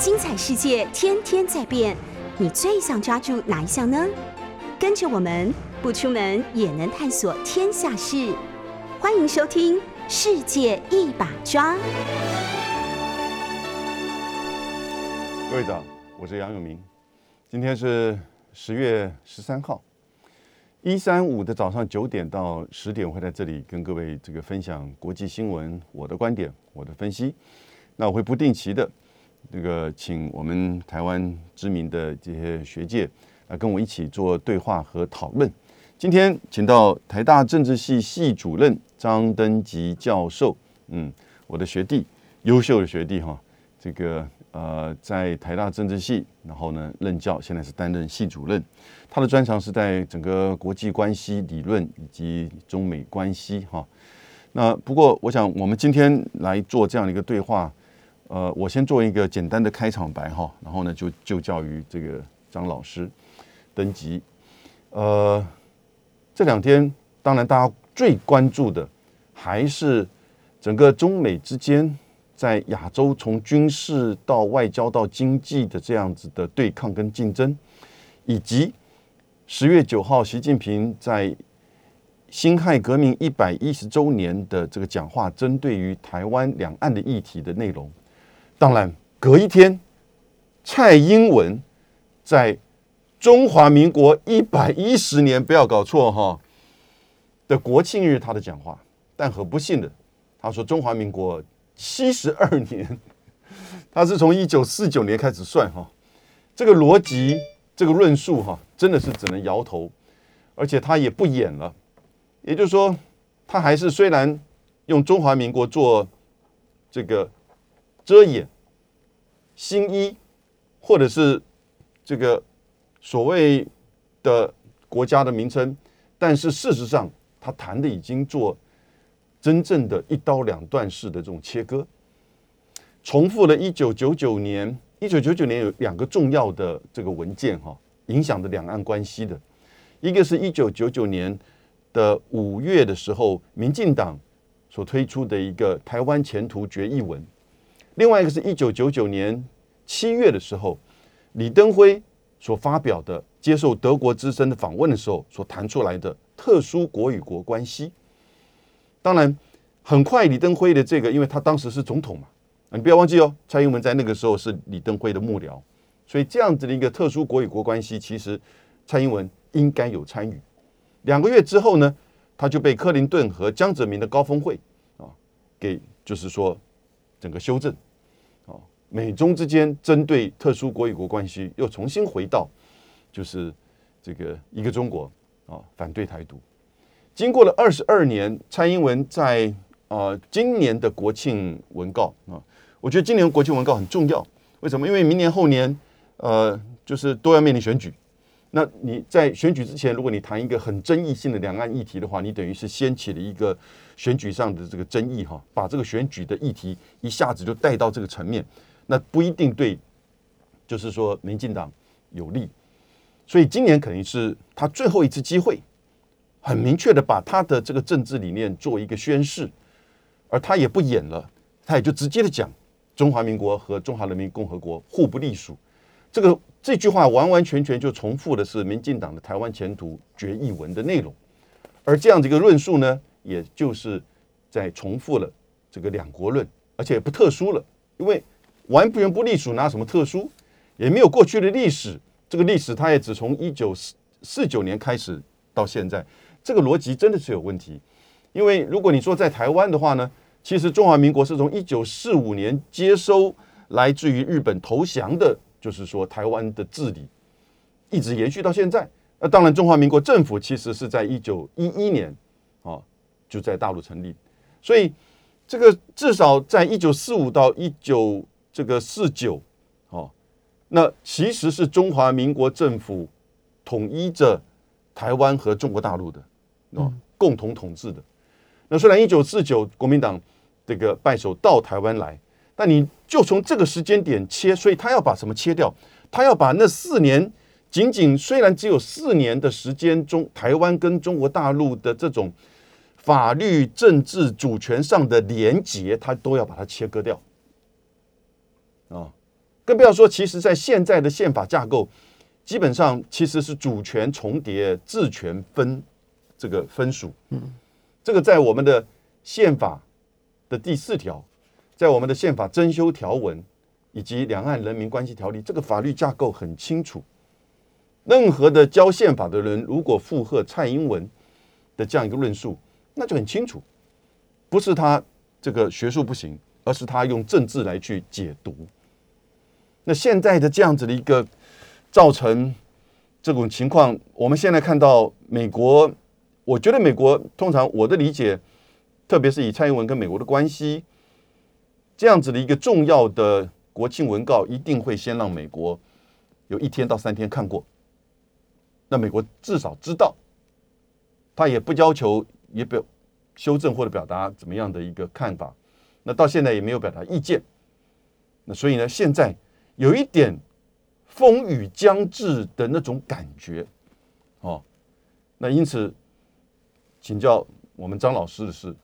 精彩世界天天在变，你最想抓住哪一项呢？跟着我们不出门也能探索天下事，欢迎收听《世界一把抓》。各位早，我是杨永明，今天是十月十三号，一三五的早上九点到十点，会在这里跟各位这个分享国际新闻，我的观点，我的分析。那我会不定期的这个请我们台湾知名的这些学界来跟我一起做对话和讨论。今天请到台大政治系系主任张登吉教授，嗯，我的学弟，优秀的学弟哈，这个呃在台大政治系，然后呢任教，现在是担任系主任。他的专长是在整个国际关系理论以及中美关系哈。那不过我想我们今天来做这样的一个对话。呃，我先做一个简单的开场白哈，然后呢就就教于这个张老师登基。呃，这两天当然大家最关注的还是整个中美之间在亚洲从军事到外交到经济的这样子的对抗跟竞争，以及十月九号习近平在辛亥革命一百一十周年的这个讲话，针对于台湾两岸的议题的内容。当然，隔一天，蔡英文在中华民国一百一十年，不要搞错哈的国庆日，他的讲话。但很不幸的，他说中华民国七十二年，他是从一九四九年开始算哈。这个逻辑，这个论述哈，真的是只能摇头，而且他也不演了。也就是说，他还是虽然用中华民国做这个。遮掩新一，或者是这个所谓的国家的名称，但是事实上，他谈的已经做真正的一刀两断式的这种切割，重复了一九九九年。一九九九年有两个重要的这个文件哈，影响的两岸关系的，一个是一九九九年的五月的时候，民进党所推出的一个台湾前途决议文。另外一个是一九九九年七月的时候，李登辉所发表的接受德国之声的访问的时候所谈出来的特殊国与国关系。当然，很快李登辉的这个，因为他当时是总统嘛，你不要忘记哦，蔡英文在那个时候是李登辉的幕僚，所以这样子的一个特殊国与国关系，其实蔡英文应该有参与。两个月之后呢，他就被克林顿和江泽民的高峰会啊，给就是说整个修正。美中之间针对特殊国与国关系又重新回到，就是这个一个中国啊，反对台独。经过了二十二年，蔡英文在啊今年的国庆文告啊，我觉得今年国庆文告很重要。为什么？因为明年后年呃，就是都要面临选举。那你在选举之前，如果你谈一个很争议性的两岸议题的话，你等于是掀起了一个选举上的这个争议哈，把这个选举的议题一下子就带到这个层面。那不一定对，就是说民进党有利，所以今年肯定是他最后一次机会，很明确的把他的这个政治理念做一个宣示，而他也不演了，他也就直接的讲中华民国和中华人民共和国互不隶属，这个这句话完完全全就重复的是民进党的台湾前途决议文的内容，而这样的一个论述呢，也就是在重复了这个两国论，而且也不特殊了，因为。完全不隶属，拿什么特殊？也没有过去的历史。这个历史，它也只从一九四四九年开始到现在，这个逻辑真的是有问题。因为如果你说在台湾的话呢，其实中华民国是从一九四五年接收来自于日本投降的，就是说台湾的治理，一直延续到现在。那当然，中华民国政府其实是在一九一一年啊就在大陆成立，所以这个至少在一九四五到一九。这个四九，哦，那其实是中华民国政府统一着台湾和中国大陆的，哦，共同统治的。那虽然一九四九国民党这个败手到台湾来，但你就从这个时间点切，所以他要把什么切掉？他要把那四年仅仅虽然只有四年的时间中，台湾跟中国大陆的这种法律、政治、主权上的连结，他都要把它切割掉。啊，更不要说，其实在现在的宪法架构，基本上其实是主权重叠、治权分这个分属。嗯，这个在我们的宪法的第四条，在我们的宪法增修条文以及两岸人民关系条例，这个法律架构很清楚。任何的教宪法的人，如果附和蔡英文的这样一个论述，那就很清楚，不是他这个学术不行，而是他用政治来去解读。那现在的这样子的一个造成这种情况，我们现在看到美国，我觉得美国通常我的理解，特别是以蔡英文跟美国的关系，这样子的一个重要的国庆文告，一定会先让美国有一天到三天看过。那美国至少知道，他也不要求也表修正或者表达怎么样的一个看法。那到现在也没有表达意见。那所以呢，现在有一点风雨将至的那种感觉，哦。那因此，请教我们张老师的是，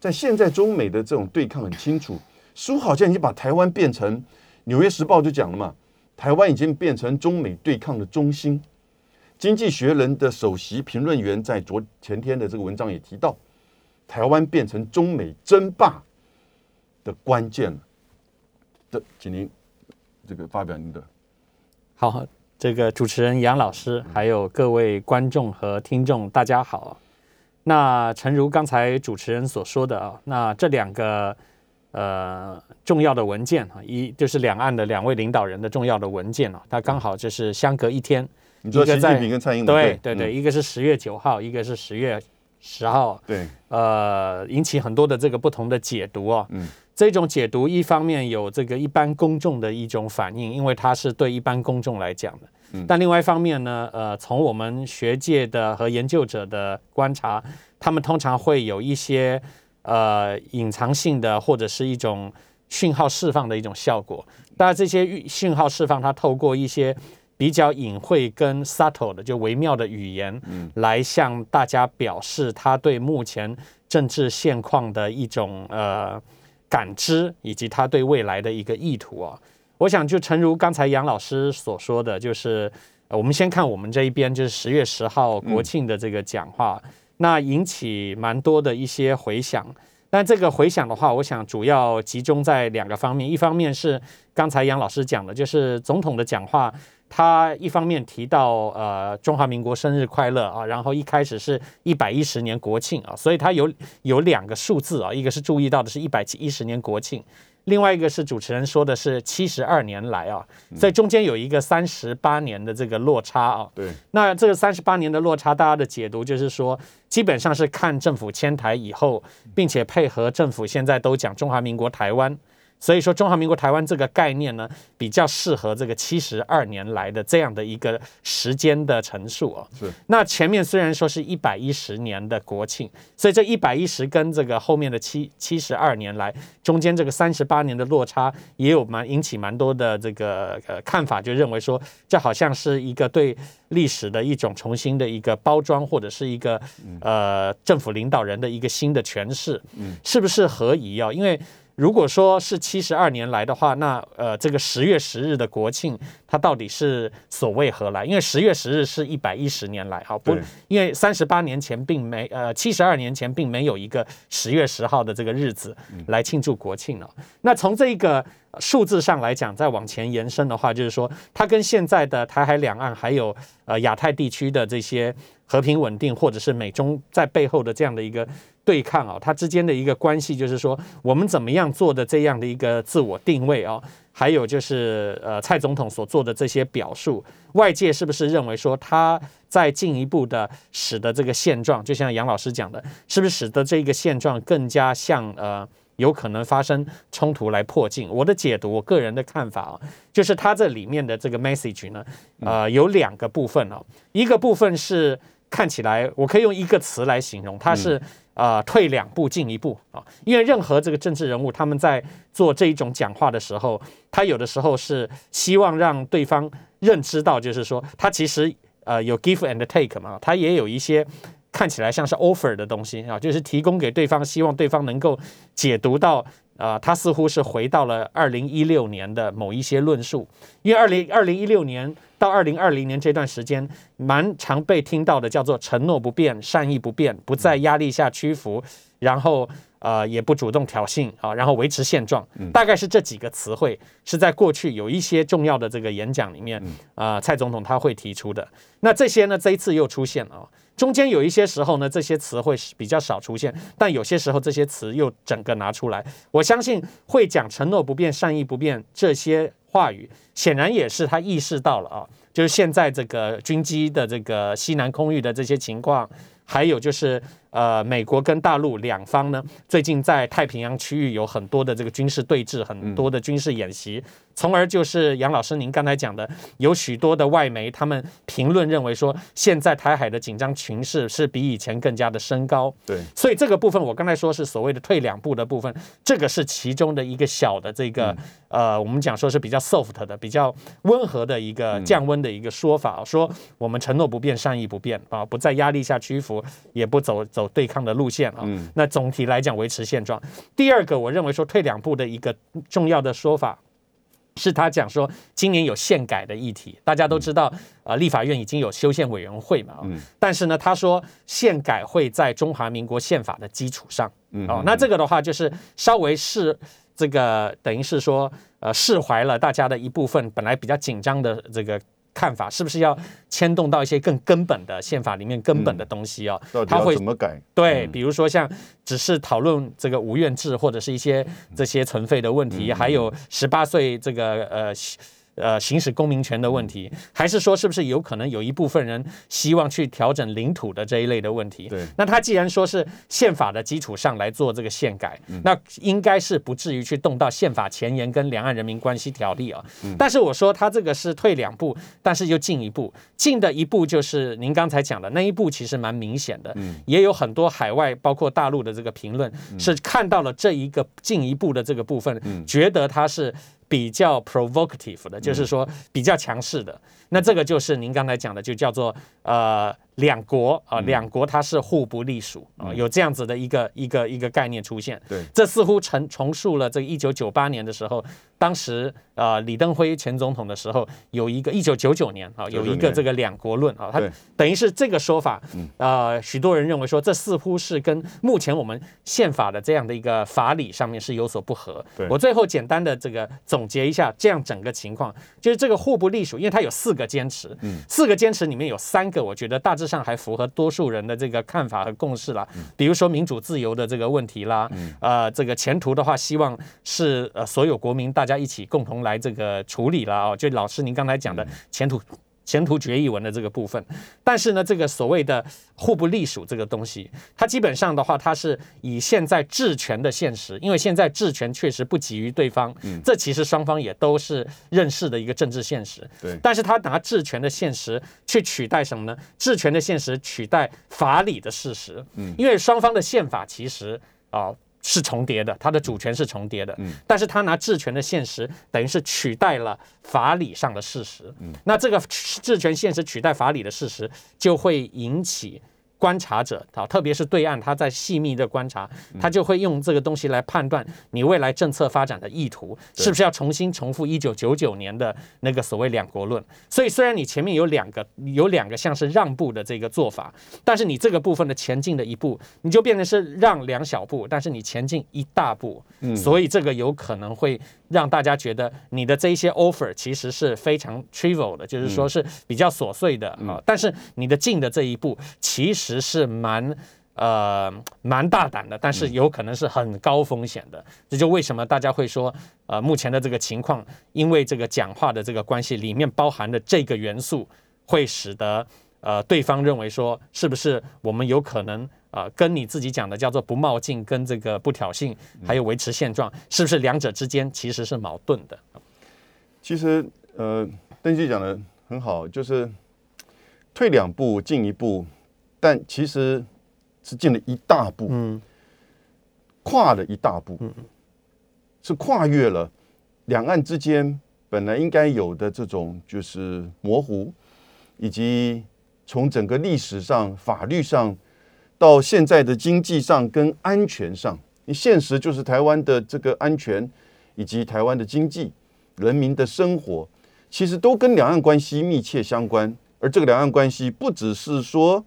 在现在中美的这种对抗很清楚，书好像已经把台湾变成《纽约时报》就讲了嘛，台湾已经变成中美对抗的中心。经济学人的首席评论员在昨前天的这个文章也提到，台湾变成中美争霸的关键了。这，请您这个发表您的。好，这个主持人杨老师，还有各位观众和听众，大家好。那诚如刚才主持人所说的啊，那这两个呃重要的文件啊，一就是两岸的两位领导人的重要的文件啊，它刚好就是相隔一天。你说习近平跟蔡英文对对对，一个是十月九号，一个是十月十号，对，呃，引起很多的这个不同的解读啊。嗯，这种解读一方面有这个一般公众的一种反应，因为它是对一般公众来讲的。嗯，但另外一方面呢，呃，从我们学界的和研究者的观察，他们通常会有一些呃隐藏性的或者是一种讯号释放的一种效果。当然，这些讯号释放，它透过一些。比较隐晦跟 subtle 的，就微妙的语言，来向大家表示他对目前政治现况的一种呃感知，以及他对未来的一个意图啊。我想就诚如刚才杨老师所说的，就是我们先看我们这一边，就是十月十号国庆的这个讲话，那引起蛮多的一些回响。但这个回响的话，我想主要集中在两个方面，一方面是刚才杨老师讲的，就是总统的讲话。他一方面提到呃中华民国生日快乐啊，然后一开始是一百一十年国庆啊，所以他有有两个数字啊，一个是注意到的是一百一十年国庆，另外一个是主持人说的是七十二年来啊，在中间有一个三十八年的这个落差啊。对。那这个三十八年的落差，大家的解读就是说，基本上是看政府迁台以后，并且配合政府现在都讲中华民国台湾。所以说，中华民国台湾这个概念呢，比较适合这个七十二年来的这样的一个时间的陈述哦。是。那前面虽然说是一百一十年的国庆，所以这一百一十跟这个后面的七七十二年来中间这个三十八年的落差，也有蛮引起蛮多的这个呃看法，就认为说这好像是一个对历史的一种重新的一个包装，或者是一个呃政府领导人的一个新的诠释。嗯。是不是合宜啊？因为。如果说是七十二年来的话，那呃，这个十月十日的国庆，它到底是所谓何来？因为十月十日是一百一十年来，好不？因为三十八年前并没呃，七十二年前并没有一个十月十号的这个日子来庆祝国庆了。那从这个数字上来讲，再往前延伸的话，就是说它跟现在的台海两岸还有呃亚太地区的这些和平稳定，或者是美中在背后的这样的一个。对抗啊，它之间的一个关系就是说，我们怎么样做的这样的一个自我定位啊，还有就是呃，蔡总统所做的这些表述，外界是不是认为说他在进一步的使得这个现状，就像杨老师讲的，是不是使得这个现状更加像呃有可能发生冲突来破镜？我的解读，我个人的看法啊，就是它这里面的这个 message 呢，呃，有两个部分哦，一个部分是看起来我可以用一个词来形容，它是。啊，退两步进一步啊！因为任何这个政治人物，他们在做这一种讲话的时候，他有的时候是希望让对方认知到，就是说他其实呃有 give and take 嘛，他也有一些看起来像是 offer 的东西啊，就是提供给对方，希望对方能够解读到啊、他似乎是回到了二零一六年的某一些论述，因为二零二零一六年到二零二零年这段时间，蛮常被听到的叫做承诺不变，善意不变，不在压力下屈服，然后呃也不主动挑衅啊，然后维持现状，大概是这几个词汇是在过去有一些重要的这个演讲里面，啊、蔡总统他会提出的。那这些呢，这一次又出现了啊。中间有一些时候呢，这些词会比较少出现，但有些时候这些词又整个拿出来。我相信会讲承诺不变、善意不变这些话语，显然也是他意识到了啊，就是现在这个军机的这个西南空域的这些情况，还有就是呃，美国跟大陆两方呢，最近在太平洋区域有很多的这个军事对峙，很多的军事演习，从而就是杨老师您刚才讲的，有许多的外媒他们评论认为说，现在台海的紧张情势是比以前更加的升高。对，所以这个部分我刚才说是所谓的退两步的部分，这个是其中的一个小的这个、呃，我们讲说是比较 soft 的、比较温和的一个降温的一个说法，说我们承诺不变，善意不变啊，不在压力下屈服，也不走走对抗的路线啊。那总体来讲维持现状。第二个，我认为说退两步的一个重要的说法。是他讲说，今年有宪改的议题，大家都知道，呃，立法院已经有修宪委员会嘛，但是呢，他说宪改会在中华民国宪法的基础上，哦，那这个的话就是稍微是这个等于是说，呃，释怀了大家的一部分本来比较紧张的这个看法，是不是要牵动到一些更根本的宪法里面根本的东西哦？他会怎么改？对，比如说像只是讨论这个无院制或者是一些这些存废的问题，还有十八岁这个呃。呃，行使公民权的问题，还是说是不是有可能有一部分人希望去调整领土的这一类的问题？对。那他既然说是宪法的基础上来做这个宪改，那应该是不至于去动到宪法前沿跟《两岸人民关系条例》啊。但是我说他这个是退两步，但是又进一步，进的一步就是您刚才讲的那一步，其实蛮明显的，也有很多海外包括大陆的这个评论是看到了这一个进一步的这个部分，觉得他是。比较 provocative 的，就是说比较强势的，那这个就是您刚才讲的，就叫做呃两国啊，两国它是互不隶属啊，有这样子的一个一个一个概念出现。对，这似乎重重述了这个一九九八年的时候，当时呃李登辉前总统的时候，有一个一九九九年啊，有一个这个两国论啊，他等于是这个说法，呃，许多人认为说这似乎是跟目前我们宪法的这样的一个法理上面是有所不合。对。我最后简单的这个总结一下，这样整个情况就是这个互不隶属，因为它有四个坚持，四个坚持里面有三个，我觉得大致上还符合多数人的这个看法和共识啦。比如说民主自由的这个问题啦，呃，这个前途的话，希望是呃所有国民大家一起共同来这个处理了。哦，就老师您刚才讲的前途。前途决议文的这个部分，但是呢，这个所谓的互不隶属这个东西，它基本上的话，它是以现在治权的现实，因为现在治权确实不及于对方，这其实双方也都是认识的一个政治现实。对但是他拿治权的现实去取代什么呢？治权的现实取代法理的事实。嗯，因为双方的宪法其实啊、是重叠的，它的主权是重叠的。嗯，但是他拿治权的现实，等于是取代了法理上的事实。嗯，那这个治权现实取代法理的事实，就会引起。观察者啊，特别是对岸，他在细密的观察，他就会用这个东西来判断你未来政策发展的意图，是不是要重新重复一九九九年的那个所谓两国论。所以，虽然你前面有两个有两个像是让步的这个做法，但是你这个部分的前进的一步，你就变成是让两小步，但是你前进一大步。所以这个有可能会让大家觉得你的这一些 offer 其实是非常 trivial 的，就是说是比较琐碎的啊。但是你的进的这一步其实是蛮。呃，蛮大胆的，但是有可能是很高风险的。这就为什么大家会说，呃，目前的这个情况，因为这个讲话的这个关系里面包含的这个元素，会使得呃对方认为说，是不是我们有可能啊、呃跟你自己讲的叫做不冒进，跟这个不挑衅，还有维持现状，是不是两者之间其实是矛盾的？其实呃，登基讲的很好，就是退两步进一步，但其实是进了一大步，嗯跨了一大步，是跨越了两岸之间本来应该有的这种就是模糊，以及从整个历史上、法律上到现在的经济上跟安全上，你现实就是台湾的这个安全，以及台湾的经济、人民的生活，其实都跟两岸关系密切相关。而这个两岸关系不只是说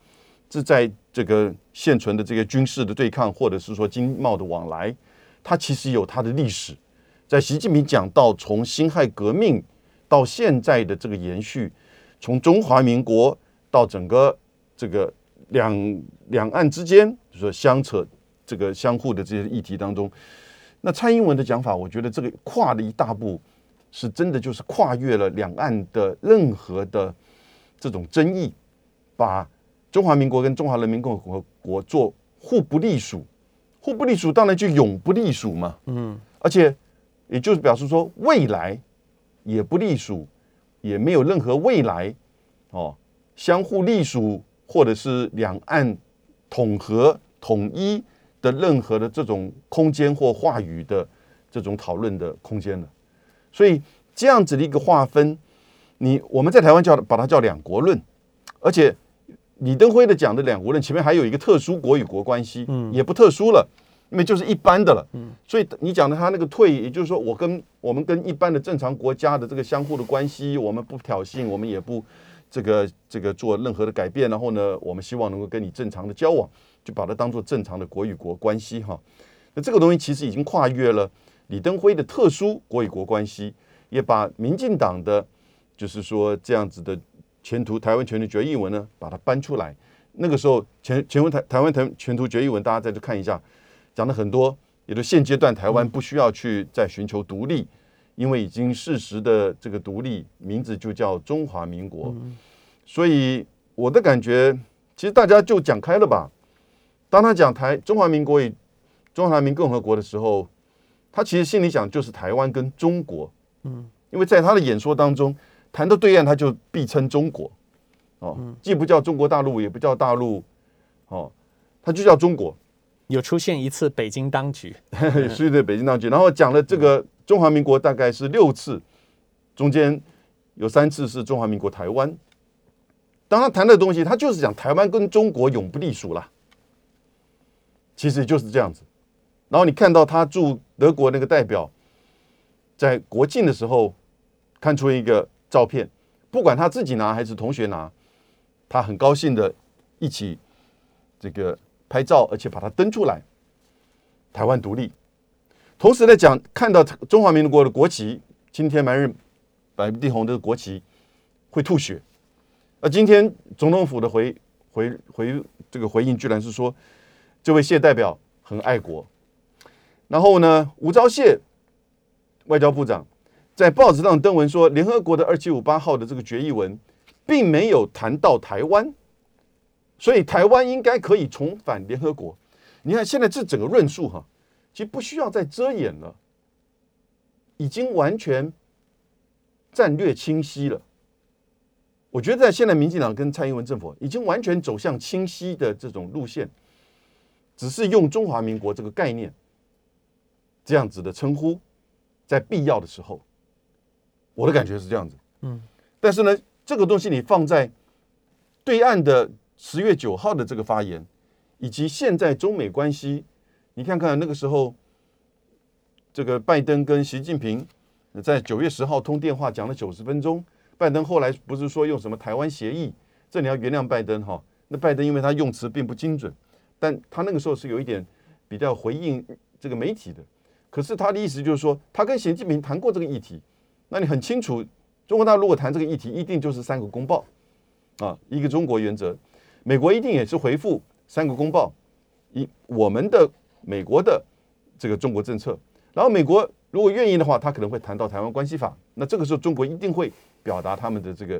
是在这个现存的这个军事的对抗，或者是说经贸的往来，它其实有它的历史。在习近平讲到从辛亥革命到现在的这个延续，从中华民国到整个这个两两岸之间，就说相扯这个相互的这些议题当中，那蔡英文的讲法，我觉得这个跨了一大步，是真的就是跨越了两岸的任何的这种争议，把中华民国跟中华人民共和国做互不隶属，互不隶属当然就永不隶属嘛，嗯，而且也就是表示说未来也不隶属，也没有任何未来哦，相互隶属或者是两岸统合统一的任何的这种空间或话语的这种讨论的空间了，所以这样子的一个划分，你我们在台湾叫把它叫两国论，而且李登辉的讲的两国论前面还有一个特殊国与国关系，嗯，也不特殊了，因为就是一般的了，嗯，所以你讲的他那个退，也就是说我跟我们跟一般的正常国家的这个相互的关系，我们不挑衅，我们也不这个这个做任何的改变，然后呢，我们希望能够跟你正常的交往，就把它当做正常的国与国关系哈。那这个东西其实已经跨越了李登辉的特殊国与国关系，也把民进党的就是说这样子的前途台湾全图决议文呢，把它搬出来。那个时候前前文台台湾台全图决议文，大家再去看一下，讲了很多，也就现阶段台湾不需要去再寻求独立，因为已经事实的这个独立名字就叫中华民国。所以我的感觉，其实大家就讲开了吧。当他讲台中华民国与中华人民共和国的时候，他其实心里想就是台湾跟中国。嗯，因为在他的演说当中，谈到对岸他就必称中国，哦，既不叫中国大陆，也不叫大陆，哦，他就叫中国。有出现一次北京当局，是对北京当局，然后讲了这个中华民国大概是六次，中间有三次是中华民国台湾。当他谈的东西，他就是讲台湾跟中国永不隶属了，其实就是这样子。然后你看到他驻德国那个代表在国庆的时候看出一个照片，不管他自己拿还是同学拿，他很高兴的一起这个拍照，而且把它登出来，台湾独立。同时在讲看到中华民国的国旗今天白日白地红的国旗会吐血。而今天总统府的回回回这个回应，居然是说这位谢代表很爱国。然后呢，吴钊燮外交部长在报纸上登文说，联合国的二七五八号的这个决议文并没有谈到台湾，所以台湾应该可以重返联合国。你看现在这整个论述哈，其实不需要再遮掩了，已经完全战略清晰了。我觉得在现在，民进党跟蔡英文政府已经完全走向清晰的这种路线，只是用中华民国这个概念这样子的称呼，在必要的时候，我的感觉是这样子。嗯，但是呢，这个东西你放在对岸的十月九号的这个发言，以及现在中美关系，你看看那个时候，这个拜登跟习近平在九月十号通电话讲了九十分钟。拜登后来不是说用什么台湾协议？这你要原谅拜登哈。那拜登因为他用词并不精准，但他那个时候是有一点比较回应这个媒体的。可是他的意思就是说，他跟习近平谈过这个议题。那你很清楚，中国大陆如果谈这个议题，一定就是三个公报啊，一个中国原则。美国一定也是回复三个公报，一我们的美国的这个中国政策。然后美国如果愿意的话，他可能会谈到台湾关系法。那这个时候中国一定会。表达他们的这个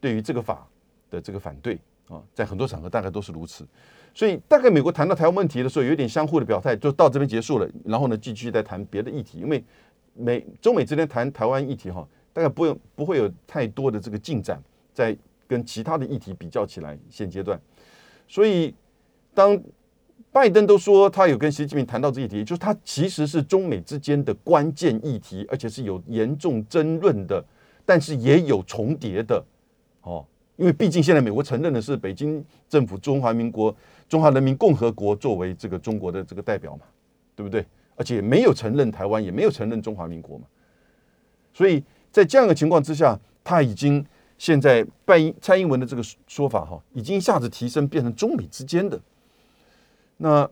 对于这个法的这个反对啊，在很多场合大概都是如此，所以大概美国谈到台湾问题的时候，有点相互的表态，就到这边结束了。然后呢，继续再谈别的议题，因为美中美之间谈台湾议题哈，大概不用不会有太多的这个进展，在跟其他的议题比较起来，现阶段。所以当拜登都说他有跟习近平谈到这一题，就是他其实是中美之间的关键议题，而且是有严重争论的。但是也有重叠的，哦，因为毕竟现在美国承认的是北京政府中华民国中华人民共和国作为这个中国的这个代表嘛，对不对？而且没有承认台湾，也没有承认中华民国嘛。所以在这样的情况之下，他已经现在拜蔡英文的这个说法哈，已经一下子提升变成中美之间的。那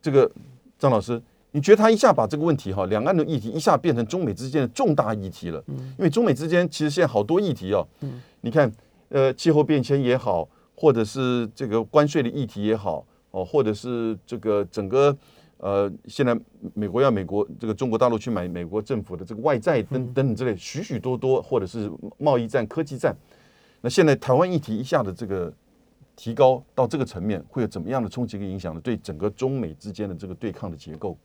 这个张老师，你觉得他一下把这个问题哈，两岸的议题一下变成中美之间的重大议题了？嗯，因为中美之间其实现在好多议题哦，嗯，你看，呃，气候变迁也好，或者是这个关税的议题也好，哦，或者是这个整个呃，现在美国要美国这个中国大陆去买美国政府的这个外债等等等之类，许许多多，或者是贸易战、科技战，那现在台湾议题一下的这个。提高到这个层面会有怎么样的冲击跟影响呢？对整个中美之间的这个对抗的结构？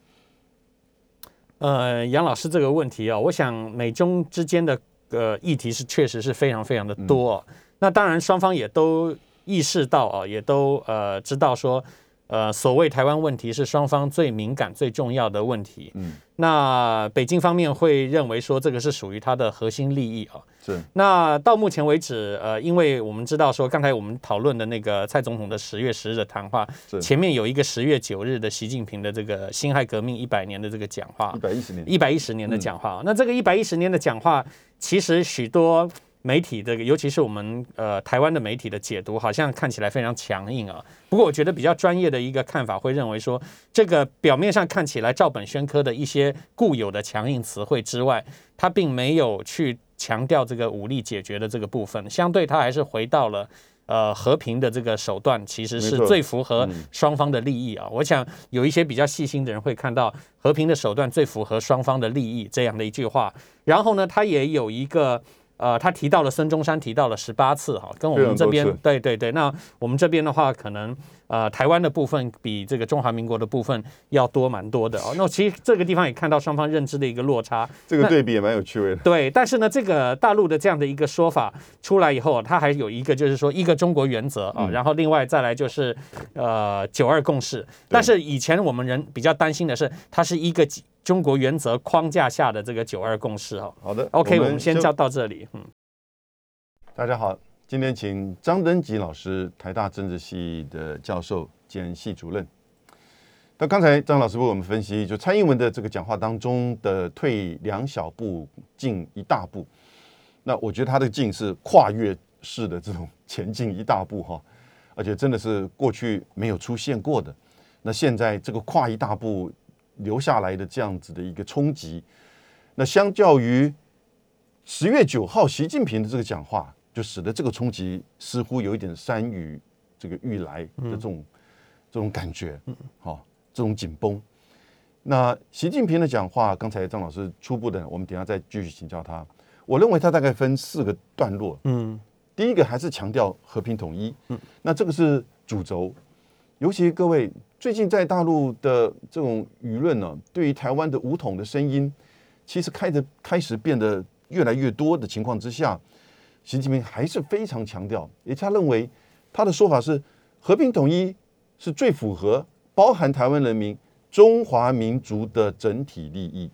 呃，杨老师这个问题啊，我想美中之间的呃议题是确实是非常非常的多。那当然双方也都意识到啊，也都呃知道说。呃，所谓台湾问题是双方最敏感、最重要的问题。嗯，那北京方面会认为说这个是属于它的核心利益啊。是。那到目前为止，呃，因为我们知道说，刚才我们讨论的那个蔡总统的十月十日的谈话，前面有一个十月九日的习近平的这个辛亥革命一百年的这个讲话，一百一十年，一百一十年的讲话。那这个一百一十年的讲话，其实许多。媒体这个，尤其是我们呃台湾的媒体的解读，好像看起来非常强硬啊。不过我觉得比较专业的一个看法，会认为说，这个表面上看起来照本宣科的一些固有的强硬词汇之外，他并没有去强调这个武力解决的这个部分，相对他还是回到了呃和平的这个手段，其实是最符合双方的利益啊。我想有一些比较细心的人会看到和平的手段最符合双方的利益这样的一句话。然后呢，他也有一个。呃，他提到了孙中山，提到了十八次哈，跟我们这边对对对，那我们这边的话，可能呃台湾的部分比这个中华民国的部分要多蛮多的哦。那其实这个地方也看到双方认知的一个落差，这个对比也蛮有趣味的。对，但是呢，这个大陆的这样的一个说法出来以后，它还有一个就是说一个中国原则啊，然后另外再来就是呃九二共识。但是以前我们人比较担心的是，它是一个。中国原则框架下的这个九二共识哦。好的，OK，我们先教到这里。嗯，大家好，今天请张登吉老师，台大政治系的教授兼系主任。那刚才张老师为我们分析，就蔡英文的这个讲话当中的退两小步，进一大步。那我觉得他的进是跨越式的这种前进一大步哈，而且真的是过去没有出现过的。那现在这个跨一大步。留下来的这样子的一个冲击，那相较于十月九号习近平的这个讲话，就使得这个冲击似乎有一点山雨这个欲来的这种这种感觉，好，这种紧绷。那习近平的讲话，刚才张老师初步的，我们等下再继续请教他。我认为他大概分四个段落，嗯，第一个还是强调和平统一，嗯，那这个是主轴，尤其各位。最近在大陆的这种舆论呢，对于台湾的武统的声音，其实开的开始变得越来越多的情况之下，习近平还是非常强调，也他认为他的说法是和平统一是最符合包含台湾人民中华民族的整体利益，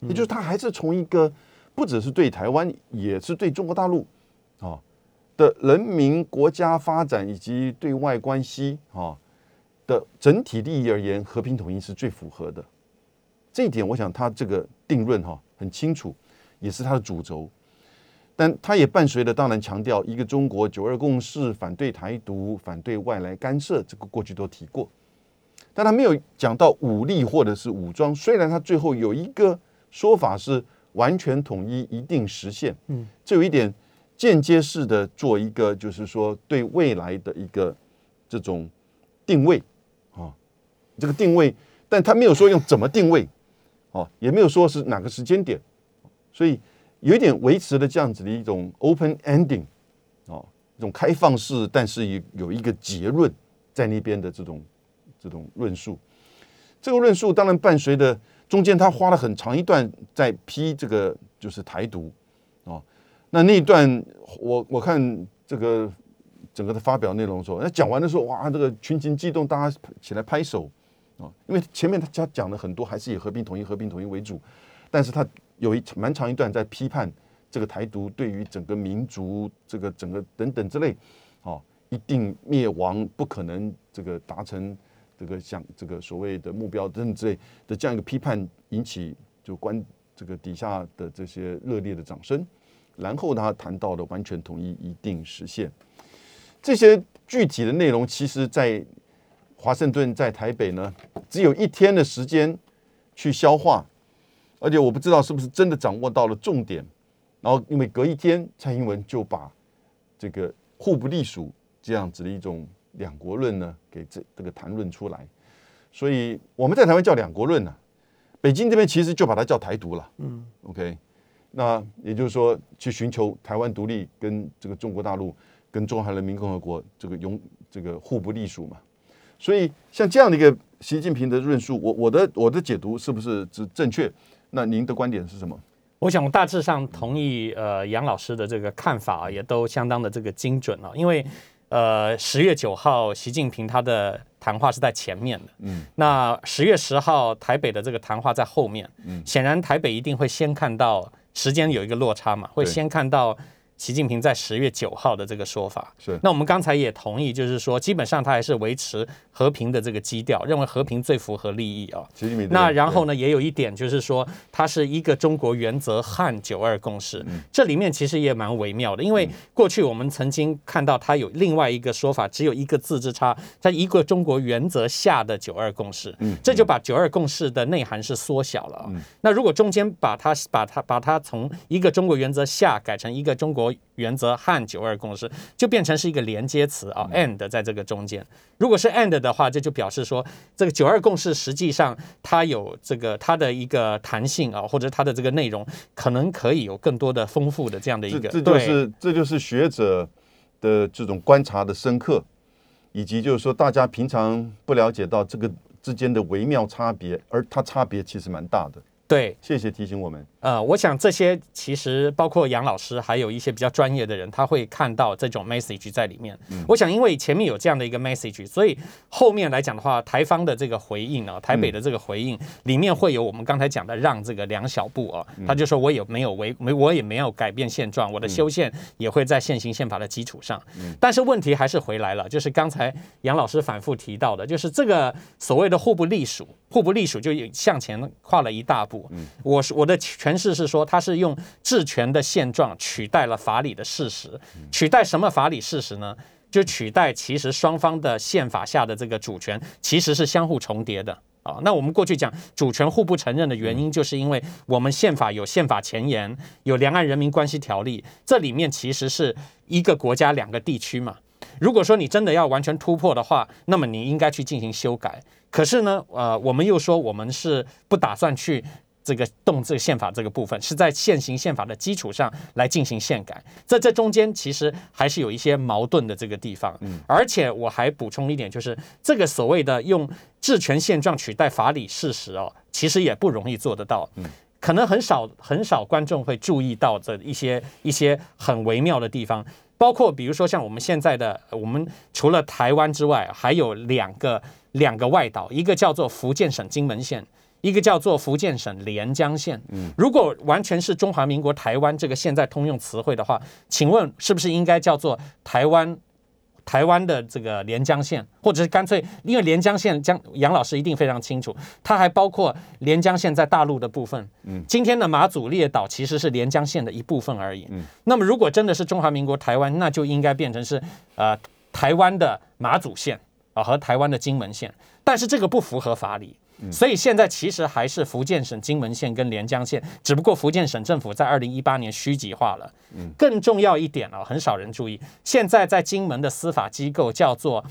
也就是他还是从一个不只是对台湾，也是对中国大陆啊的人民国家发展以及对外关系啊。的整体利益而言，和平统一是最符合的。这一点，我想他这个定论哈很清楚，也是他的主轴。但他也伴随着当然强调一个中国、九二共识、反对台独、反对外来干涉，这个过去都提过。但他没有讲到武力或者是武装。虽然他最后有一个说法是完全统一一定实现，嗯，这有一点间接式的做一个，就是说对未来的一个这种定位啊。这个定位，但他没有说用怎么定位，哦，也没有说是哪个时间点，所以有一点维持了这样子的一种 open ending，哦，一种开放式，但是有有一个结论在那边的这种这种论述。这个论述当然伴随着中间，他花了很长一段在批这个就是台独，哦，那那一段我我看这个整个的发表内容的时候，那讲完的时候，哇，这个群情激动，大家起来拍手。啊，因为前面他讲讲了很多，还是以和平统一、和平统一为主，但是他有一蛮长一段在批判这个台独对于整个民族、这个整个等等之类，哦，一定灭亡，不可能这个达成这个想这个所谓的目标等等之类的这样一个批判，引起就关这个底下的这些热烈的掌声。然后他谈到的完全统一一定实现，这些具体的内容，其实在华盛顿在台北呢，只有一天的时间去消化，而且我不知道是不是真的掌握到了重点。然后因为隔一天，蔡英文就把这个互不隶属这样子的一种两国论呢，给这这个谈论出来。所以我们在台湾叫两国论呢，北京这边其实就把它叫台独了。嗯，OK。那也就是说，去寻求台湾独立跟这个中国大陆、跟中华人民共和国这个永这个互不隶属嘛。所以像这样的一个习近平的论述，我我的我的解读是不是正正确？那您的观点是什么？我想我大致上同意呃杨老师的这个看法，也都相当的这个精准了。因为呃十月九号习近平他的谈话是在前面的，嗯，那十月十号台北的这个谈话在后面，嗯，显然台北一定会先看到。时间有一个落差嘛，会先看到。习近平在十月九号的这个说法是，那我们刚才也同意，就是说基本上他还是维持和平的这个基调，认为和平最符合利益啊。习近平那然后呢，也有一点就是说，它是一个中国原则和九二共识，这里面其实也蛮微妙的，因为过去我们曾经看到他有另外一个说法，只有一个字之差，在一个中国原则下的九二共识，嗯，这就把九二共识的内涵是缩小了。那如果中间把它把它把它从一个中国原则下改成一个中国。原则和九二共识就变成是一个连接词啊，and 在这个中间。如果是 and 的话，这就表示说这个九二共识实际上它有这个它的一个弹性啊，或者它的这个内容可能可以有更多的丰富的这样的一个。这就是这就是学者的这种观察的深刻，以及就是说大家平常不了解到这个之间的微妙差别，而它差别其实蛮大的。对，谢谢提醒我们。呃，我想这些其实包括杨老师，还有一些比较专业的人，他会看到这种 message 在里面。我想，因为前面有这样的一个 message，所以后面来讲的话，台方的这个回应啊，台北的这个回应里面会有我们刚才讲的让这个两小步啊，他就说我也没有违没，我也没有改变现状，我的修宪也会在现行宪法的基础上。但是问题还是回来了，就是刚才杨老师反复提到的，就是这个所谓的互不隶属，互不隶属就向前跨了一大步。我是我的。诠释是说，他是用治权的现状取代了法理的事实，取代什么法理事实呢？就取代其实双方的宪法下的这个主权其实是相互重叠的啊。那我们过去讲主权互不承认的原因，就是因为我们宪法有宪法前言，有两岸人民关系条例，这里面其实是一个国家两个地区嘛。如果说你真的要完全突破的话，那么你应该去进行修改。可是呢，呃，我们又说我们是不打算去。这个动这个宪法这个部分是在现行宪法的基础上来进行宪改，在这中间其实还是有一些矛盾的这个地方。嗯，而且我还补充一点，就是这个所谓的用治权现状取代法理事实哦，其实也不容易做得到。嗯，可能很少很少观众会注意到这一些一些很微妙的地方，包括比如说像我们现在的我们除了台湾之外，还有两个两个外岛，一个叫做福建省金门县。一个叫做福建省连江县，嗯，如果完全是中华民国台湾这个现在通用词汇的话，请问是不是应该叫做台湾台湾的这个连江县，或者是干脆因为连江县江杨老师一定非常清楚，它还包括连江县在大陆的部分，嗯，今天的马祖列岛其实是连江县的一部分而已，嗯，那么如果真的是中华民国台湾，那就应该变成是呃台湾的马祖县啊和台湾的金门县，但是这个不符合法理。所以现在其实还是福建省金门县跟连江县，只不过福建省政府在二零一八年虚级化了。嗯，更重要一点哦，很少人注意，现在在金门的司法机构叫做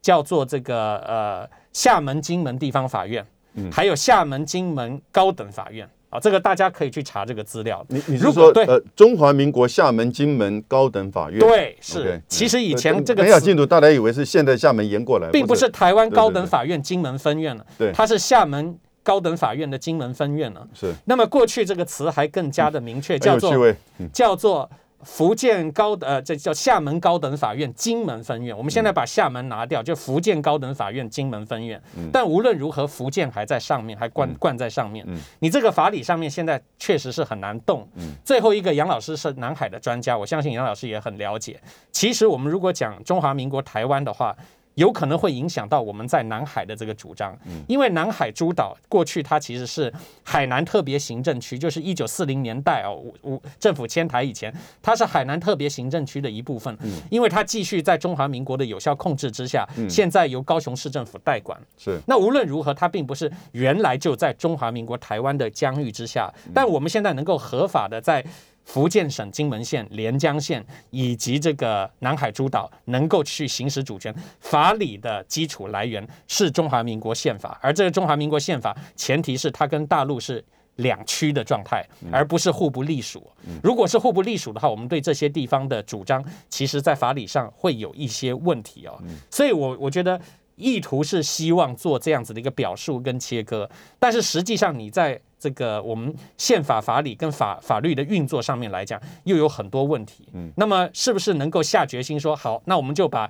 叫做这个呃厦门金门地方法院，嗯，还有厦门金门高等法院。啊，这个大家可以去查这个资料。你你是说，呃，中华民国厦门金门高等法院？对，是。其实以前这个没有进度，大家以为是现在厦门延过来，并不是台湾高等法院金门分院了。对，它是厦门高等法院的金门分院了。是。那么过去这个词还更加的明确，叫做叫做。福建高呃，这叫厦门高等法院金门分院。我们现在把厦门拿掉，就福建高等法院金门分院。但无论如何，福建还在上面，还冠冠在上面。你这个法理上面现在确实是很难动。最后一个，杨老师是南海的专家，我相信杨老师也很了解。其实我们如果讲中华民国台湾的话，有可能会影响到我们在南海的这个主张，因为南海诸岛过去它其实是海南特别行政区，就是一九四零年代哦，五五政府迁台以前，它是海南特别行政区的一部分，因为它继续在中华民国的有效控制之下，现在由高雄市政府代管。是。那无论如何，它并不是原来就在中华民国台湾的疆域之下，但我们现在能够合法的在。福建省金门县、连江县以及这个南海诸岛能够去行使主权，法理的基础来源是中华民国宪法，而这个中华民国宪法前提是它跟大陆是两区的状态，而不是互不隶属。如果是互不隶属的话，我们对这些地方的主张，其实在法理上会有一些问题哦。所以，我我觉得。意图是希望做这样子的一个表述跟切割，但是实际上你在这个我们宪法法理跟法法律的运作上面来讲，又有很多问题。嗯，那么是不是能够下决心说好，那我们就把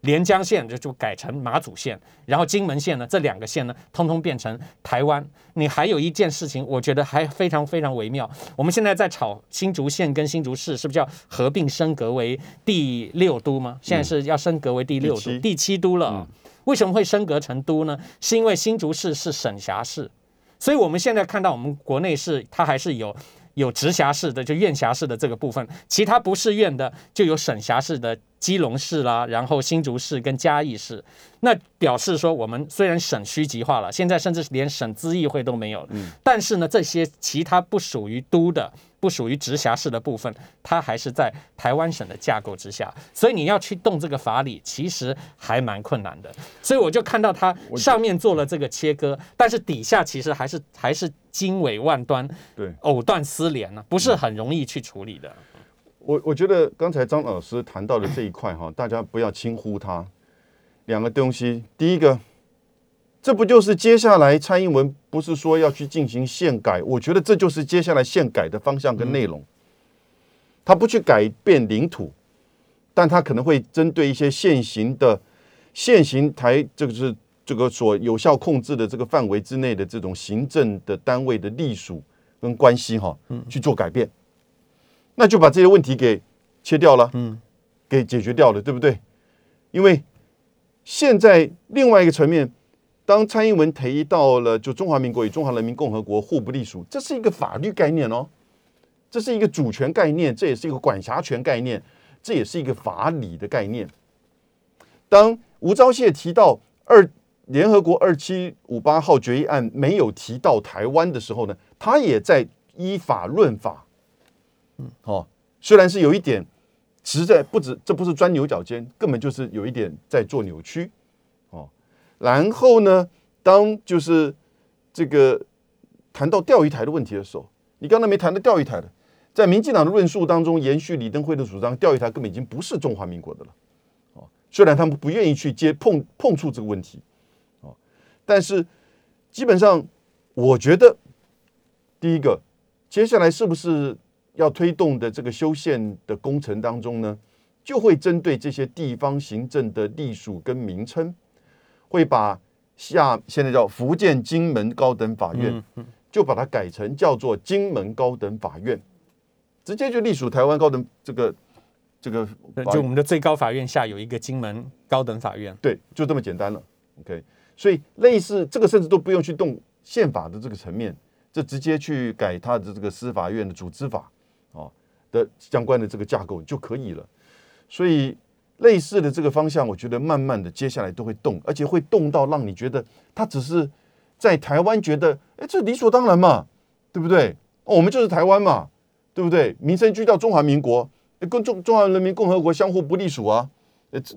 连江县就就改成马祖县，然后金门县呢这两个县呢，通通变成台湾？你还有一件事情，我觉得还非常非常微妙。我们现在在吵新竹县跟新竹市是不是要合并升格为第六都吗？现在是要升格为第六都、第七都了。为什么会升格成都呢？是因为新竹市是省辖市，所以我们现在看到我们国内是它还是有有直辖市的，就院辖市的这个部分，其他不是院的就有省辖市的基隆市啦，然后新竹市跟嘉义市，那表示说我们虽然省虚级化了，现在甚至连省资议会都没有，嗯，但是呢，这些其他不属于都的。不属于直辖市的部分，它还是在台湾省的架构之下，所以你要去动这个法理，其实还蛮困难的。所以我就看到它上面做了这个切割，但是底下其实还是还是经纬万端，对，藕断丝连呢，不是很容易去处理的。我我觉得刚才张老师谈到的这一块哈，大家不要轻忽它。两个东西，第一个。这不就是接下来蔡英文不是说要去进行宪改？我觉得这就是接下来宪改的方向跟内容。他不去改变领土，但他可能会针对一些现行的、现行台这个是这个所有效控制的这个范围之内的这种行政的单位的隶属跟关系哈，去做改变，那就把这些问题给切掉了，嗯，给解决掉了，对不对？因为现在另外一个层面。当蔡英文提到了就中华民国与中华人民共和国互不隶属，这是一个法律概念哦，这是一个主权概念，这也是一个管辖权概念，这也是一个法理的概念。当吴钊燮提到二联合国二七五八号决议案没有提到台湾的时候呢，他也在依法论法。嗯，哦，虽然是有一点，实在不止，这不是钻牛角尖，根本就是有一点在做扭曲。然后呢，当就是这个谈到钓鱼台的问题的时候，你刚才没谈到钓鱼台的，在民进党的论述当中，延续李登辉的主张，钓鱼台根本已经不是中华民国的了。哦，虽然他们不愿意去接碰碰触这个问题，哦，但是基本上，我觉得第一个，接下来是不是要推动的这个修宪的工程当中呢，就会针对这些地方行政的隶属跟名称。会把下现在叫福建金门高等法院，就把它改成叫做金门高等法院，直接就隶属台湾高等这个这个，就我们的最高法院下有一个金门高等法院，对，就这么简单了。OK，所以类似这个甚至都不用去动宪法的这个层面，这直接去改它的这个司法院的组织法啊的相关的这个架构就可以了。所以。类似的这个方向，我觉得慢慢的接下来都会动，而且会动到让你觉得他只是在台湾觉得，哎，这理所当然嘛，对不对？我们就是台湾嘛，对不对？民生居到中华民国，跟中中华人民共和国相互不隶属啊，呃，这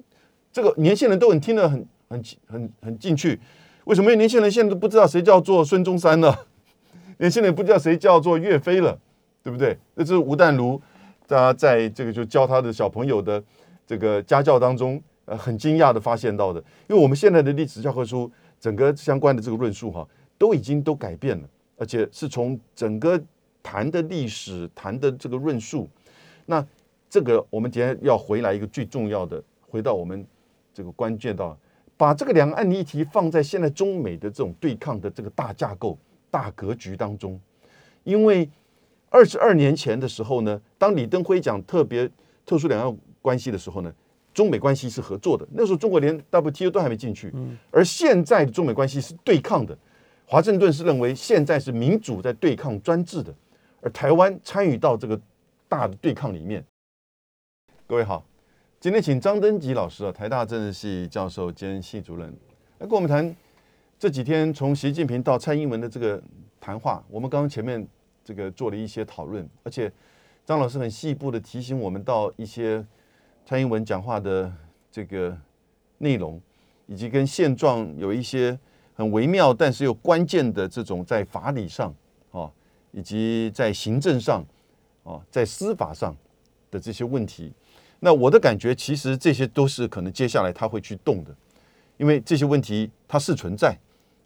这个年轻人都很听得很很很很进去。为什么年轻人现在都不知道谁叫做孙中山了？年轻人不知道谁叫做岳飞了，对不对？那这是吴淡如他在这个就教他的小朋友的。这个家教当中，呃，很惊讶的发现到的，因为我们现在的历史教科书，整个相关的这个论述哈，都已经都改变了，而且是从整个谈的历史谈的这个论述，那这个我们今天要回来一个最重要的，回到我们这个关键到，把这个两岸议题放在现在中美的这种对抗的这个大架构、大格局当中，因为二十二年前的时候呢，当李登辉讲特别特殊两岸。关系的时候呢，中美关系是合作的。那时候中国连 WTO 都还没进去，而现在的中美关系是对抗的。华盛顿是认为现在是民主在对抗专制的，而台湾参与到这个大的对抗里面。各位好，今天请张登吉老师啊，台大政治系教授兼系主任，来跟我们谈这几天从习近平到蔡英文的这个谈话。我们刚刚前面这个做了一些讨论，而且张老师很细部的提醒我们到一些蔡英文讲话的这个内容，以及跟现状有一些很微妙但是又关键的这种在法理上啊，以及在行政上啊，在司法上的这些问题。那我的感觉，其实这些都是可能接下来他会去动的，因为这些问题它是存在，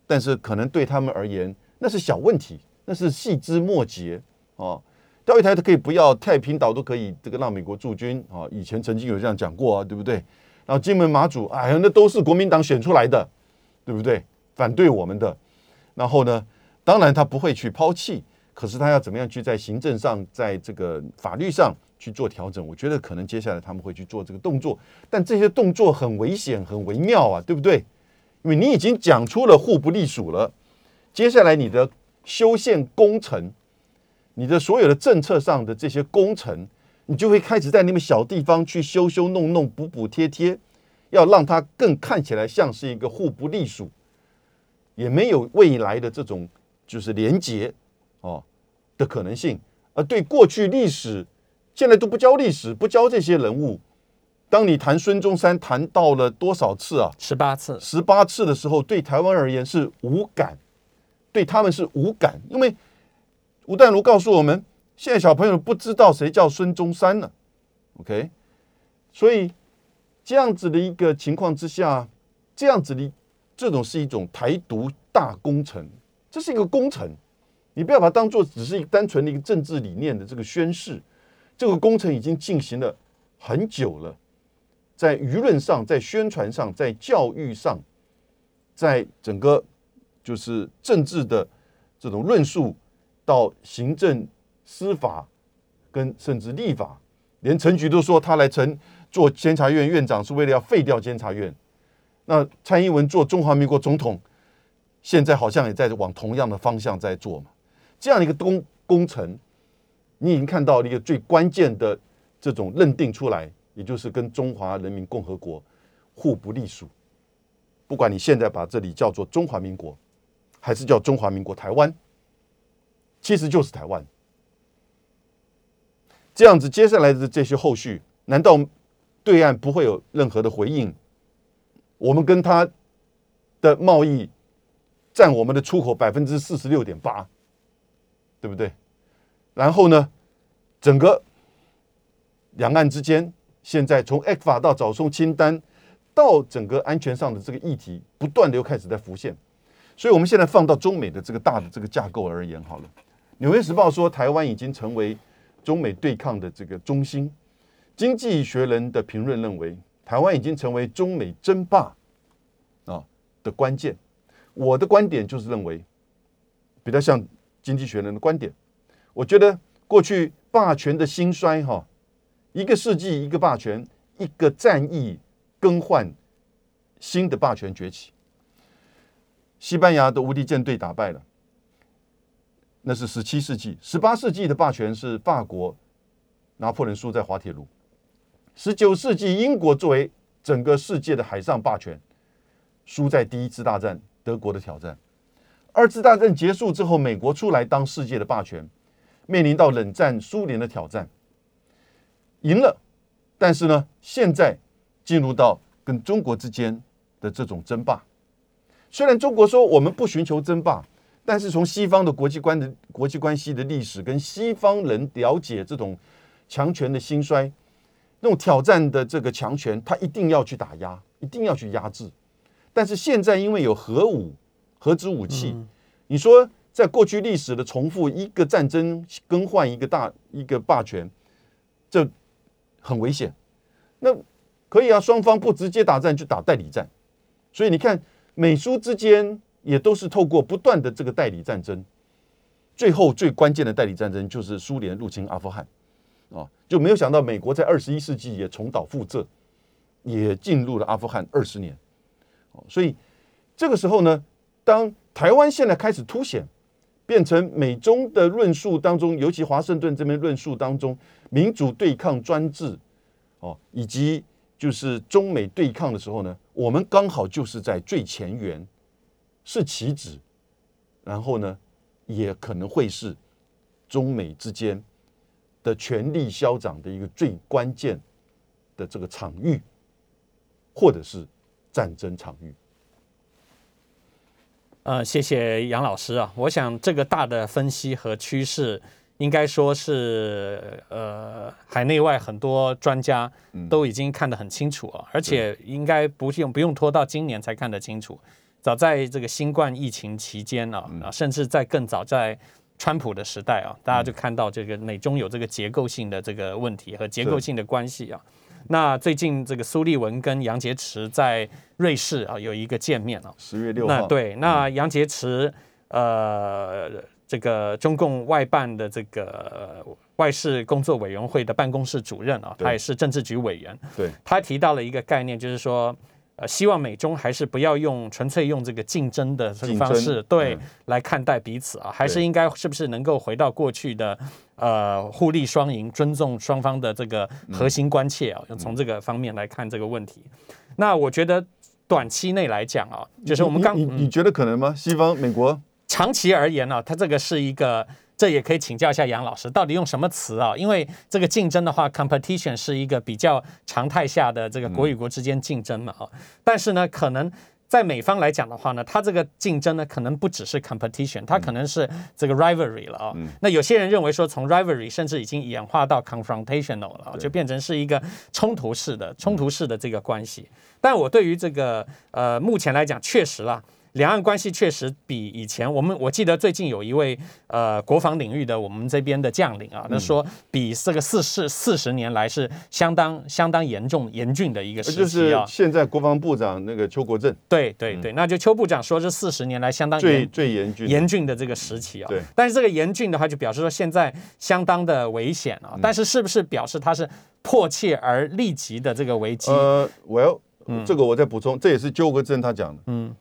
但是可能对他们而言那是小问题，那是细枝末节啊。钓鱼台它可以不要，太平岛都可以这个让美国驻军啊。以前曾经有这样讲过啊，对不对？然后金门马祖，哎呀，那都是国民党选出来的，对不对？反对我们的，然后呢，当然他不会去抛弃，可是他要怎么样去在行政上，在这个法律上。去做调整，我觉得可能接下来他们会去做这个动作，但这些动作很危险、很微妙啊，对不对？因为你已经讲出了互不隶属了，接下来你的修宪工程，你的所有的政策上的这些工程，你就会开始在那么小地方去修修弄弄、补补贴贴，要让它更看起来像是一个互不隶属，也没有未来的这种就是连结哦的可能性，而对过去历史。现在都不教历史，不教这些人物。当你谈孙中山谈到了多少次啊？十八次。十八次的时候，对台湾而言是无感，对他们是无感，因为吴淡如告诉我们，现在小朋友不知道谁叫孙中山了。OK，所以这样子的一个情况之下，这样子的这种是一种台独大工程，这是一个工程，你不要把它当做只是一个单纯的一个政治理念的这个宣誓。这个工程已经进行了很久了，在舆论上、在宣传上、在教育上，在整个就是政治的这种论述，到行政、司法跟甚至立法，连陈局都说他来陈做监察院院长是为了要废掉监察院。那蔡英文做中华民国总统，现在好像也在往同样的方向在做嘛，这样一个工工程。你已经看到了一个最关键的这种认定出来，也就是跟中华人民共和国互不隶属。不管你现在把这里叫做中华民国，还是叫中华民国台湾，其实就是台湾。这样子，接下来的这些后续，难道对岸不会有任何的回应？我们跟他的贸易占我们的出口百分之四十六点八，对不对？然后呢，整个两岸之间，现在从 X 法到早送清单，到整个安全上的这个议题，不断的又开始在浮现。所以，我们现在放到中美的这个大的这个架构而言，好了，《纽约时报》说台湾已经成为中美对抗的这个中心，《经济学人》的评论认为，台湾已经成为中美争霸啊的关键。我的观点就是认为，比较像《经济学人》的观点。我觉得过去霸权的兴衰，哈，一个世纪一个霸权，一个战役更换，新的霸权崛起。西班牙的无敌舰队打败了，那是十七世纪；十八世纪的霸权是法国，拿破仑输在滑铁卢；十九世纪英国作为整个世界的海上霸权，输在第一次大战德国的挑战；二次大战结束之后，美国出来当世界的霸权。面临到冷战苏联的挑战，赢了，但是呢，现在进入到跟中国之间的这种争霸。虽然中国说我们不寻求争霸，但是从西方的国际观的国际关系的历史跟西方人了解这种强权的兴衰，那种挑战的这个强权，他一定要去打压，一定要去压制。但是现在因为有核武、核子武器，你说？在过去历史的重复，一个战争更换一个大一个霸权，这很危险。那可以啊，双方不直接打战，就打代理战。所以你看，美苏之间也都是透过不断的这个代理战争，最后最关键的代理战争就是苏联入侵阿富汗啊，就没有想到美国在二十一世纪也重蹈覆辙也进入了阿富汗二十年，哦，所以这个时候呢，当台湾现在开始凸显，变成美中的论述当中，尤其华盛顿这边论述当中，民主对抗专制，哦，以及就是中美对抗的时候呢，我们刚好就是在最前沿，是棋子，然后呢，也可能会是中美之间的权力消长的一个最关键的这个场域，或者是战争场域。呃，谢谢杨老师啊。我想这个大的分析和趋势，应该说是呃海内外很多专家都已经看得很清楚啊，而且应该不用不用拖到今年才看得清楚。早在这个新冠疫情期间啊，啊，甚至在更早在川普的时代啊，大家就看到这个美中有这个结构性的这个问题和结构性的关系啊。那最近这个苏利文跟杨洁篪在瑞士啊有一个见面啊，十月六号。那对，那杨洁篪呃，这个中共外办的这个外事工作委员会的办公室主任啊，他也是政治局委员。对，他提到了一个概念，就是说。呃，希望美中还是不要用纯粹用这个竞争的这个方式对来看待彼此啊，还是应该是不是能够回到过去的呃互利双赢、尊重双方的这个核心关切啊？从这个方面来看这个问题。那我觉得短期内来讲啊，就是我们刚你你觉得可能吗？西方、美国长期而言呢，它这个是一个。这也可以请教一下杨老师，到底用什么词啊？因为这个竞争的话，competition 是一个比较常态下的这个国与国之间竞争嘛，啊，但是呢，可能在美方来讲的话呢，它这个竞争呢，可能不只是 competition，它可能是这个 rivalry 了啊。那有些人认为说，从 rivalry 甚至已经演化到 confrontational 了，就变成是一个冲突式的、冲突式的这个关系。但我对于这个呃，目前来讲，确实啦。两岸关系确实比以前，我们我记得最近有一位呃国防领域的我们这边的将领啊，他说比这个四四四十年来是相当相当严重严峻的一个时期啊。现在国防部长那个邱国正，对对对，那就邱部长说这四十年来相当最最严峻严峻的这个时期啊。对，但是这个严峻的话，就表示说现在相当的危险啊。但是是不是表示它是迫切而立即的这个危机？呃，Well，这个我再补充，这也是邱国正他讲的。嗯。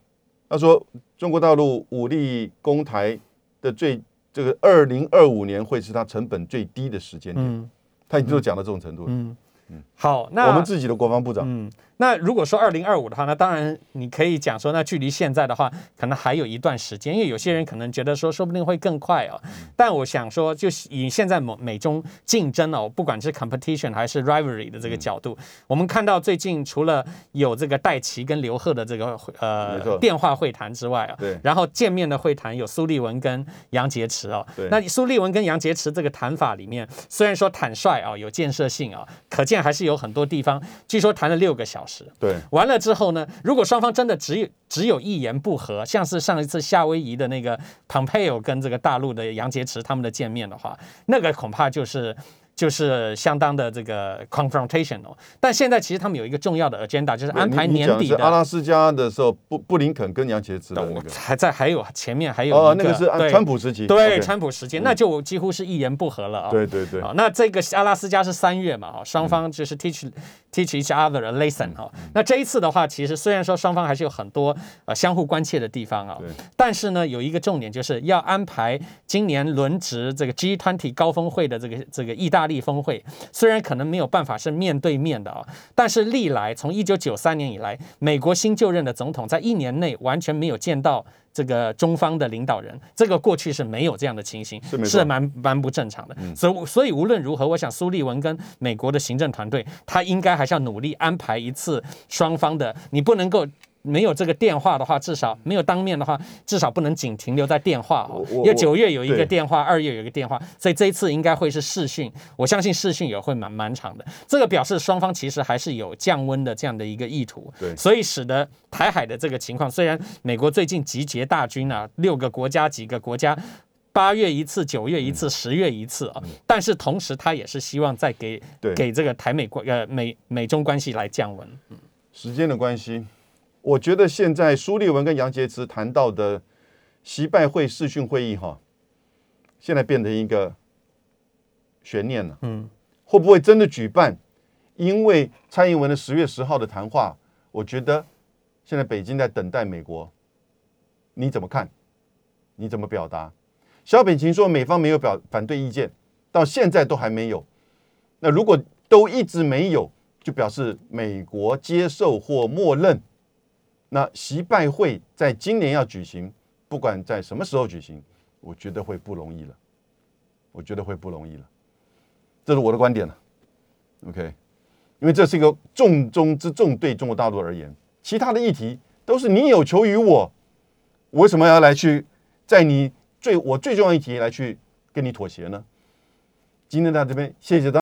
他说：“中国大陆武力攻台的最这个二零二五年会是它成本最低的时间点。”他已经都讲到这种程度了。嗯嗯，好，那我们自己的国防部长。嗯。那如果说二零二五的话，那当然你可以讲说，那距离现在的话，可能还有一段时间，因为有些人可能觉得说，说不定会更快哦。但我想说，就以现在美美中竞争哦，不管是 competition 还是 rivalry 的这个角度，我们看到最近除了有这个戴奇跟刘贺的这个呃电话会谈之外啊，对，然后见面的会谈有苏立文跟杨洁篪哦，对，那苏立文跟杨洁篪这个谈法里面，虽然说坦率啊，有建设性啊，可见还是有很多地方，据说谈了六个小时。对，完了之后呢？如果双方真的只有只有一言不合，像是上一次夏威夷的那个 Pompeo 跟这个大陆的杨洁篪他们的见面的话，那个恐怕就是。就是相当的这个 confrontational，但现在其实他们有一个重要的 agenda，就是安排年底的。阿拉斯加的时候，布布林肯跟杨洁篪的那个。还在，还有前面还有哦，那个是川普时期，对川普时期，那就几乎是一言不合了啊。对对对，那这个阿拉斯加是三月嘛，啊，双方就是 teach teach each other a lesson 哈。那这一次的话，其实虽然说双方还是有很多呃相互关切的地方啊，但是呢，有一个重点就是要安排今年轮值这个 G20 高峰会的这个这个意大。利峰会虽然可能没有办法是面对面的啊，但是历来从一九九三年以来，美国新就任的总统在一年内完全没有见到这个中方的领导人，这个过去是没有这样的情形，是蛮蛮不正常的。所以所以无论如何，我想苏利文跟美国的行政团队，他应该还是要努力安排一次双方的，你不能够。没有这个电话的话，至少没有当面的话，至少不能仅停留在电话哦。因为九月有一个电话，二月有一个电话，所以这一次应该会是视讯。我相信视讯也会蛮蛮长的。这个表示双方其实还是有降温的这样的一个意图。对，所以使得台海的这个情况，虽然美国最近集结大军啊，六个国家几个国家，八月一次，九月一次，十月一次啊，但是同时他也是希望再给给这个台美关呃美美中关系来降温。嗯，时间的关系。我觉得现在苏立文跟杨洁篪谈到的习拜会视讯会议，哈，现在变成一个悬念了。嗯，会不会真的举办？因为蔡英文的十月十号的谈话，我觉得现在北京在等待美国，你怎么看？你怎么表达？小北琴说美方没有表反对意见，到现在都还没有。那如果都一直没有，就表示美国接受或默认。那习拜会在今年要举行，不管在什么时候举行，我觉得会不容易了。我觉得会不容易了，这是我的观点了。OK，因为这是一个重中之重，对中国大陆而言，其他的议题都是你有求于我，我为什么要来去在你最我最重要议题来去跟你妥协呢？今天在这边，谢谢大。